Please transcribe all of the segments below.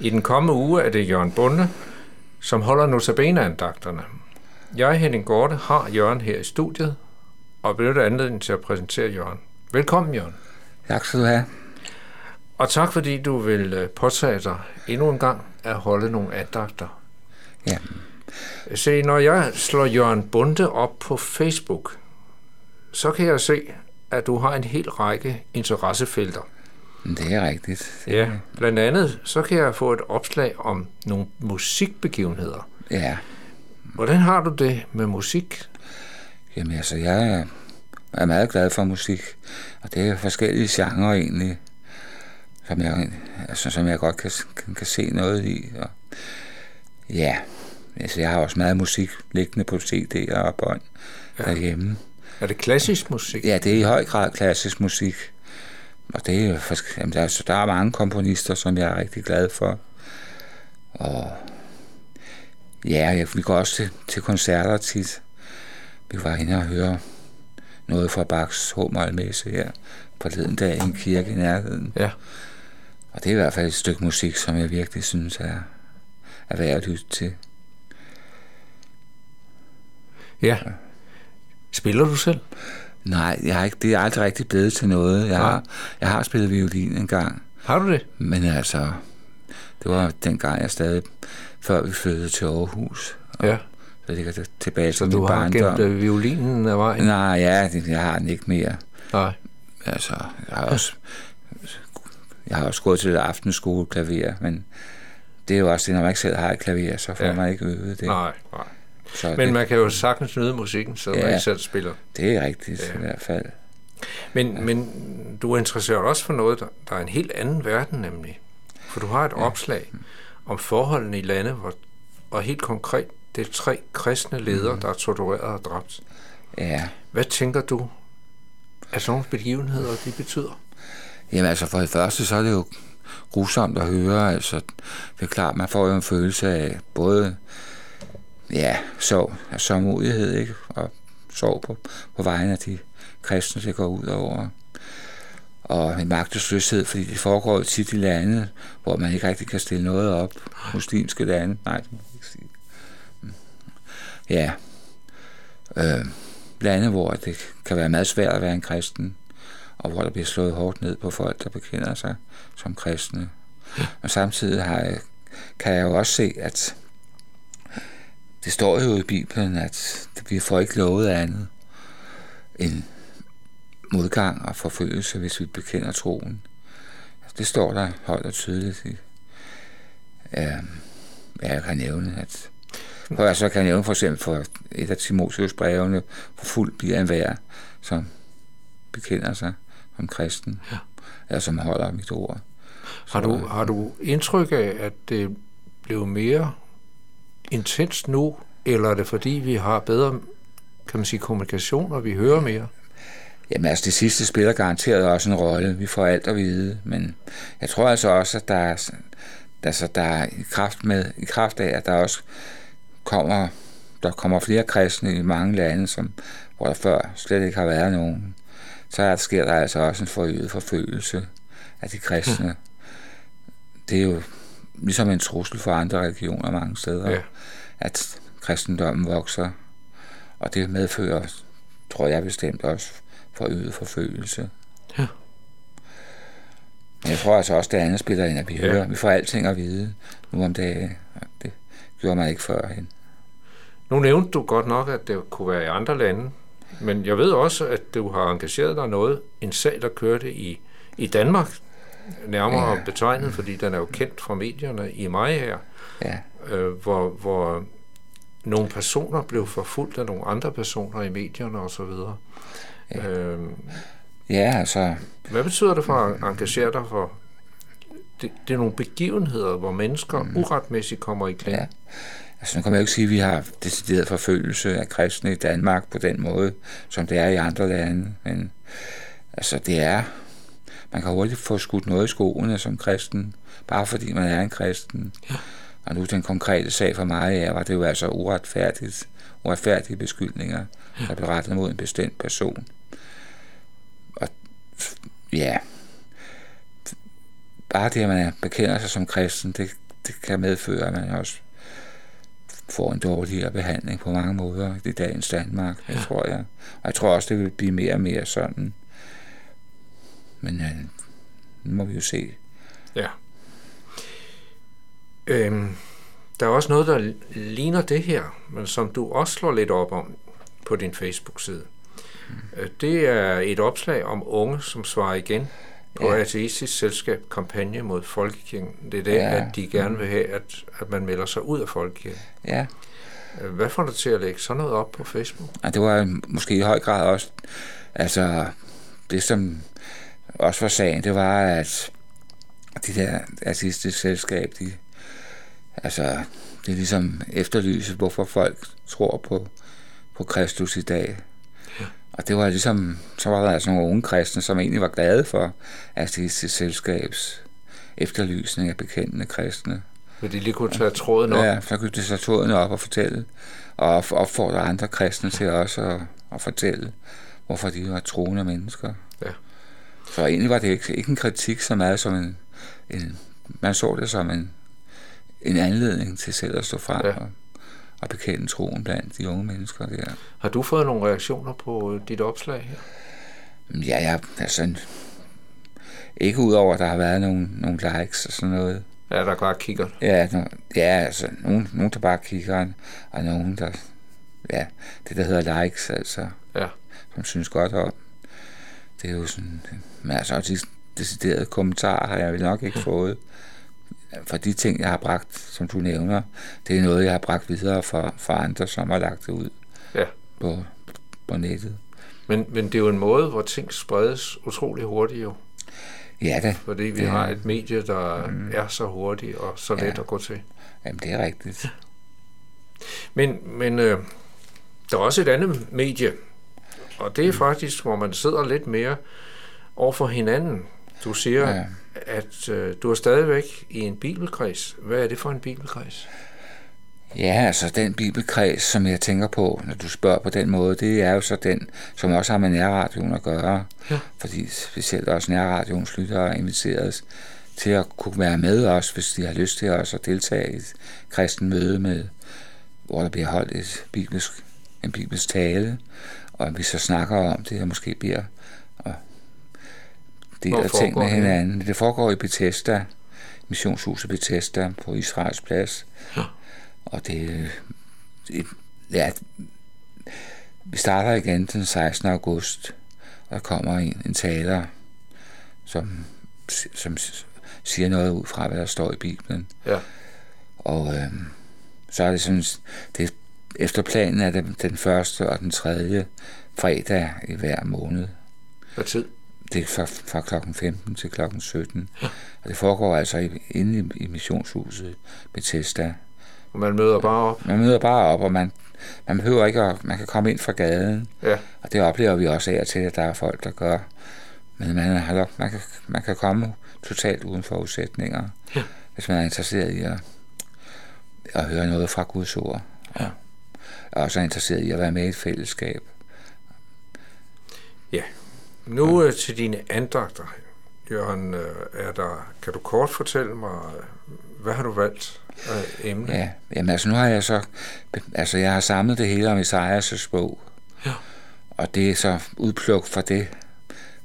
I den kommende uge er det Jørgen Bunde, som holder notabene-andagterne. Jeg, Henning Gorte, har Jørgen her i studiet, og benytter anledningen til at præsentere Jørgen. Velkommen, Jørgen. Tak skal du have. Og tak, fordi du vil øh, påtage dig endnu en gang at holde nogle andagter. Ja. Se, når jeg slår Jørgen Bunde op på Facebook, så kan jeg se, at du har en hel række interessefelter. Det er rigtigt. Det, Ja, blandt andet så kan jeg få et opslag om nogle musikbegivenheder. Ja. Hvordan har du det med musik? Jamen altså, jeg er- er meget glad for musik, og det er forskellige genrer egentlig, som jeg, altså, som jeg godt kan, kan, kan se noget i. Og, ja, altså jeg har også meget musik liggende på CD'er og bånd ja. derhjemme. Er det klassisk musik? Ja, det er i høj grad klassisk musik. Og det er jo jamen, der, er, så der er mange komponister, som jeg er rigtig glad for. Og ja, jeg, vi går også til, til koncerter tit. Vi var inde og høre noget fra Bachs H-målmesse her forleden dag i en kirke i nærheden. Ja. Og det er i hvert fald et stykke musik, som jeg virkelig synes er, er værd at lytte til. Ja. Spiller du selv? Nej, jeg har ikke, det er aldrig rigtig blevet til noget. Jeg har, jeg har spillet violin en gang. Har du det? Men altså, det var dengang jeg stadig, før vi flyttede til Aarhus. Ja. Så ligger det tilbage Så til du min har barndom. gemt øh, violinen af vejen? Nej, ja, det, jeg har den ikke mere. Nej. Altså, jeg har også, jeg har også gået til det aftenskole klaver, men det er jo også det, når man ikke selv har et klaver, så får ja. man ikke øvet det. Nej, nej. Så Men det, man kan jo sagtens nyde musikken, så man Ja. ikke selv spiller. det er rigtigt Ja. ja. i hvert fald. Men, men du er interesseret også for noget, der, der er en helt anden verden nemlig. For du har et ja. opslag om forholdene i lande, hvor, og helt konkret, det er tre kristne ledere, mm. der er tortureret og dræbt. Ja. Hvad tænker du, at sådan nogle begivenheder, de betyder? Jamen altså, for det første, så er det jo grusomt at høre. Altså, det er klart, man får jo en følelse af både ja, sorg, af sørgmodighed, ikke? Og sorg på, på vegne af de kristne, det går ud over. Og en magtesløshed, fordi det foregår jo tit i lande, hvor man ikke rigtig kan stille noget op. Muslimske lande. Nej, det må jeg ikke sige. Mm. Ja. Øh, lande, hvor det kan være meget svært at være en kristen og hvor der bliver slået hårdt ned på folk, der bekender sig som kristne. Og samtidig har jeg, kan jeg jo også se, at det står jo i Bibelen, at vi får ikke lovet andet end modgang og forfølgelse, hvis vi bekender troen. Det står der højt og tydeligt Ja, jeg kan nævne, at for, jeg kan nævne for eksempel for et af Timotheus brevene, for fuld bliver en vær, som bekender sig som kristen, Ja. eller som holder mit ord. Har du, har du indtryk af, at det blev mere intenst nu, eller er det fordi, vi har bedre kan man sige, kommunikation, og vi hører mere? Jamen altså, det sidste spiller garanteret også en rolle. Vi får alt at vide, men jeg tror altså også, at der er, altså, der er i, kraft med, i kraft af, at der også kommer, der kommer flere kristne i mange lande, som, hvor der før slet ikke har været nogen, så er, sker der altså også en forøget forfølgelse af de kristne. Det er jo ligesom en trussel for andre religioner mange steder, Ja. at kristendommen vokser, og det medfører, tror jeg bestemt også, forøget forfølgelse. Ja. Men jeg tror altså også, det andet spiller ind, at vi Ja. hører. Vi får alting at vide nu om dagen. Det gjorde man ikke førhen. Nu nævnte du godt nok, at det kunne være i andre lande, men jeg ved også, at du har engageret dig i noget, en sag, der kørte i, i Danmark, nærmere ja. betegnet, fordi den er jo kendt fra medierne i maj her, Ja, øh, hvor, hvor nogle personer blev forfulgt af nogle andre personer i medierne osv. Ja. Øh, ja altså, hvad betyder det for at engagere dig for? Det, det er nogle begivenheder, hvor mennesker mm. uretmæssigt kommer i klemme. ja. Altså, nu kan man jo ikke sige, at vi har decideret forfølgelse af kristne i Danmark på den måde, som det er i andre lande. Men altså, det er... Man kan hurtigt få skudt noget i skoene som kristen, bare fordi man er en kristen. Ja. Og nu den konkrete sag for mig er, var det jo altså uretfærdigt, uretfærdige beskyldninger, der blev rettet mod en bestemt person. Og ja, bare det, at man bekender sig som kristen, det det kan medføre, at man også får en dårligere behandling på mange måder i dagens Danmark, ja. jeg tror jeg. Og jeg tror også, det vil blive mere og mere sådan. Men øh, nu må vi jo se. Ja. Øhm, der er også noget, der ligner det her, men som du også slår lidt op om på din Facebook-side. Mm. Det er et opslag om unge, som svarer igen på ja. Ateistisk Selskab kampagne mod Folkekirken. Det er det, ja. at de gerne vil have, at, at man melder sig ud af Folkekirken. Ja. Øh, hvad får dig til at lægge sådan noget op på Facebook? Ja, det var måske i høj grad også, altså det som også var sagen, det var, at de der artistiske selskab, de, altså, det er ligesom efterlyset, hvorfor folk tror på, på Kristus i dag. Ja. Og det var ligesom, så var der altså nogle unge kristne, som egentlig var glade for artistisk selskabs efterlysning af bekendende kristne. Vil de lige kunne tage tråden op? Ja, så kunne de tage tråden op og fortælle, og opfordre andre kristne til også at, at fortælle, hvorfor de var troende mennesker. Så egentlig var det ikke, ikke en kritik så meget som en, en man så det som en, en anledning til selv at stå frem ja. og, og bekende troen blandt de unge mennesker der. Har du fået nogle reaktioner på dit opslag her? Ja, ja, altså, ikke udover, at der har været nogle, nogle likes og sådan noget. Ja, der bare kigger. Ja, no, ja altså, nogen, nogen, der bare kigger, og nogen, der, ja, det der hedder likes, altså, ja. som synes godt om. Det er jo sådan, men altså, de deciderede kommentarer har jeg vel nok ikke fået. For de ting, jeg har bragt, som du nævner, det er noget, jeg har bragt videre for, for andre, som har lagt det ud ja. på, på nettet. Men, men det er jo en måde, hvor ting spredes utrolig hurtigt jo. Ja da. Fordi vi det, har et medie, der mm. er så hurtigt og så let ja. at gå til. Jamen, det er rigtigt. Men, men øh, der er også et andet medie, og det er faktisk, hvor man sidder lidt mere over for hinanden. Du siger, ja. at øh, du er stadigvæk i en bibelkreds. Hvad er det for en bibelkreds? Ja, altså den bibelkreds, som jeg tænker på, når du spørger på den måde, det er jo så den, som også har med nærradioen at gøre. Ja. Fordi specielt også nærradioens lyttere er inviteret til at kunne være med os, hvis de har lyst til os at deltage i et kristen møde med, hvor der bliver holdt et bibelsk, en bibelsk tale, og vi så snakker om det, og måske bliver og deler ting med hinanden. Det foregår i Bethesda, missionshuset Bethesda på Israels plads. Ja. Og det, det ja, vi starter igen den 16. august, og der kommer en, en taler, som, som siger noget ud fra, hvad der står i Bibelen. Ja. Og øh, så er det sådan, det, efter planen er det den første og den tredje fredag i hver måned. Hvad tid? Det er fra, fra klokken 15 til klokken 17. Ja. Og det foregår altså inde i, i missionshuset Bethesda. Og man møder bare op? Man møder bare op, og man, man behøver ikke at, man kan komme ind fra gaden. Ja. Og det oplever vi også af til, at der er folk, der gør. Men man, har, man, kan, man kan komme totalt uden forudsætninger, ja. hvis man er interesseret i at, at høre noget fra Guds ord. Ja. Og er også interesseret i at være med i et fællesskab. Ja. Nu ja. Øh, til dine andagter, Jørgen, øh, er der, kan du kort fortælle mig, hvad har du valgt af emne? Ja, jamen altså nu har jeg så, altså jeg har samlet det hele om Isaias' bog. Ja. Og det er så udpluk for det,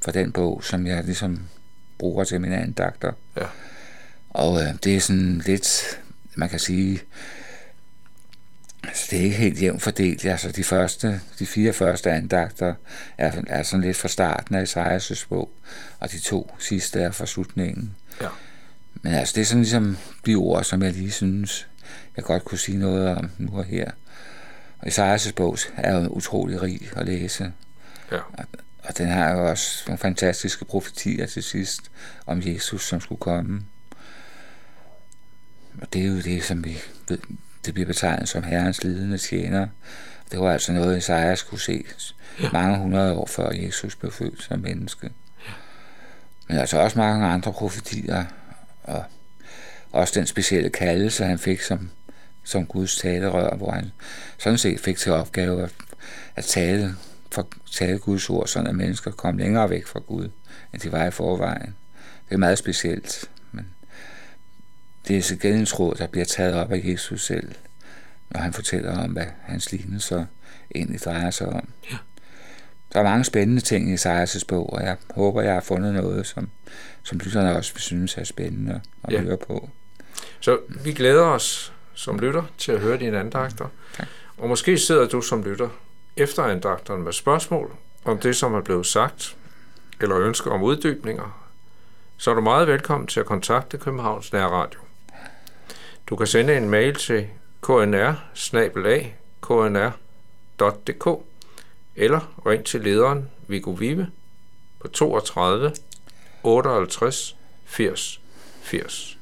for den bog, som jeg ligesom bruger til mine andagter. Ja. Og øh, det er sådan lidt, man kan sige, Altså, det er ikke helt jævnt fordelt. Altså, de, første, de fire første andagter er, er sådan lidt fra starten af Isaias' bog, og de to sidste er fra slutningen. Ja. Men altså, det er sådan ligesom de ord, som jeg lige synes, jeg godt kunne sige noget om nu og her. Og Isaias' bog er jo utrolig rig at læse. Ja. Og, og den har jo også nogle fantastiske profetier til sidst om Jesus, som skulle komme. Og det er jo det, som vi ved, det bliver betegnet som herrens lidende tjener. Det var altså noget, Isaias kunne se ja. mange hundrede år før Jesus blev født som menneske. Men altså også mange andre profetier, og også den specielle kaldelse, han fik som, som Guds talerør, hvor han sådan set fik til opgave at, at tale, for, tale Guds ord, sådan at mennesker kom længere væk fra Gud, end de var i forvejen. Det er meget specielt. Det er så gældensråd, der bliver taget op af Jesus selv, når han fortæller om, hvad hans lignelser egentlig drejer sig om. Ja. Der er mange spændende ting i Esajas bog, og jeg håber, jeg har fundet noget, som, som lytterne også synes er spændende at Ja. høre på. Så vi glæder os som lytter til at høre dine andagter. Tak. Og måske sidder du som lytter efter andagterne med spørgsmål om det, som er blevet sagt, eller ønsker om uddybninger, så er du meget velkommen til at kontakte Københavns Nærradio. Du kan sende en mail til knr knr.dk eller ring til lederen Viggo Vive på 32 58 80 80.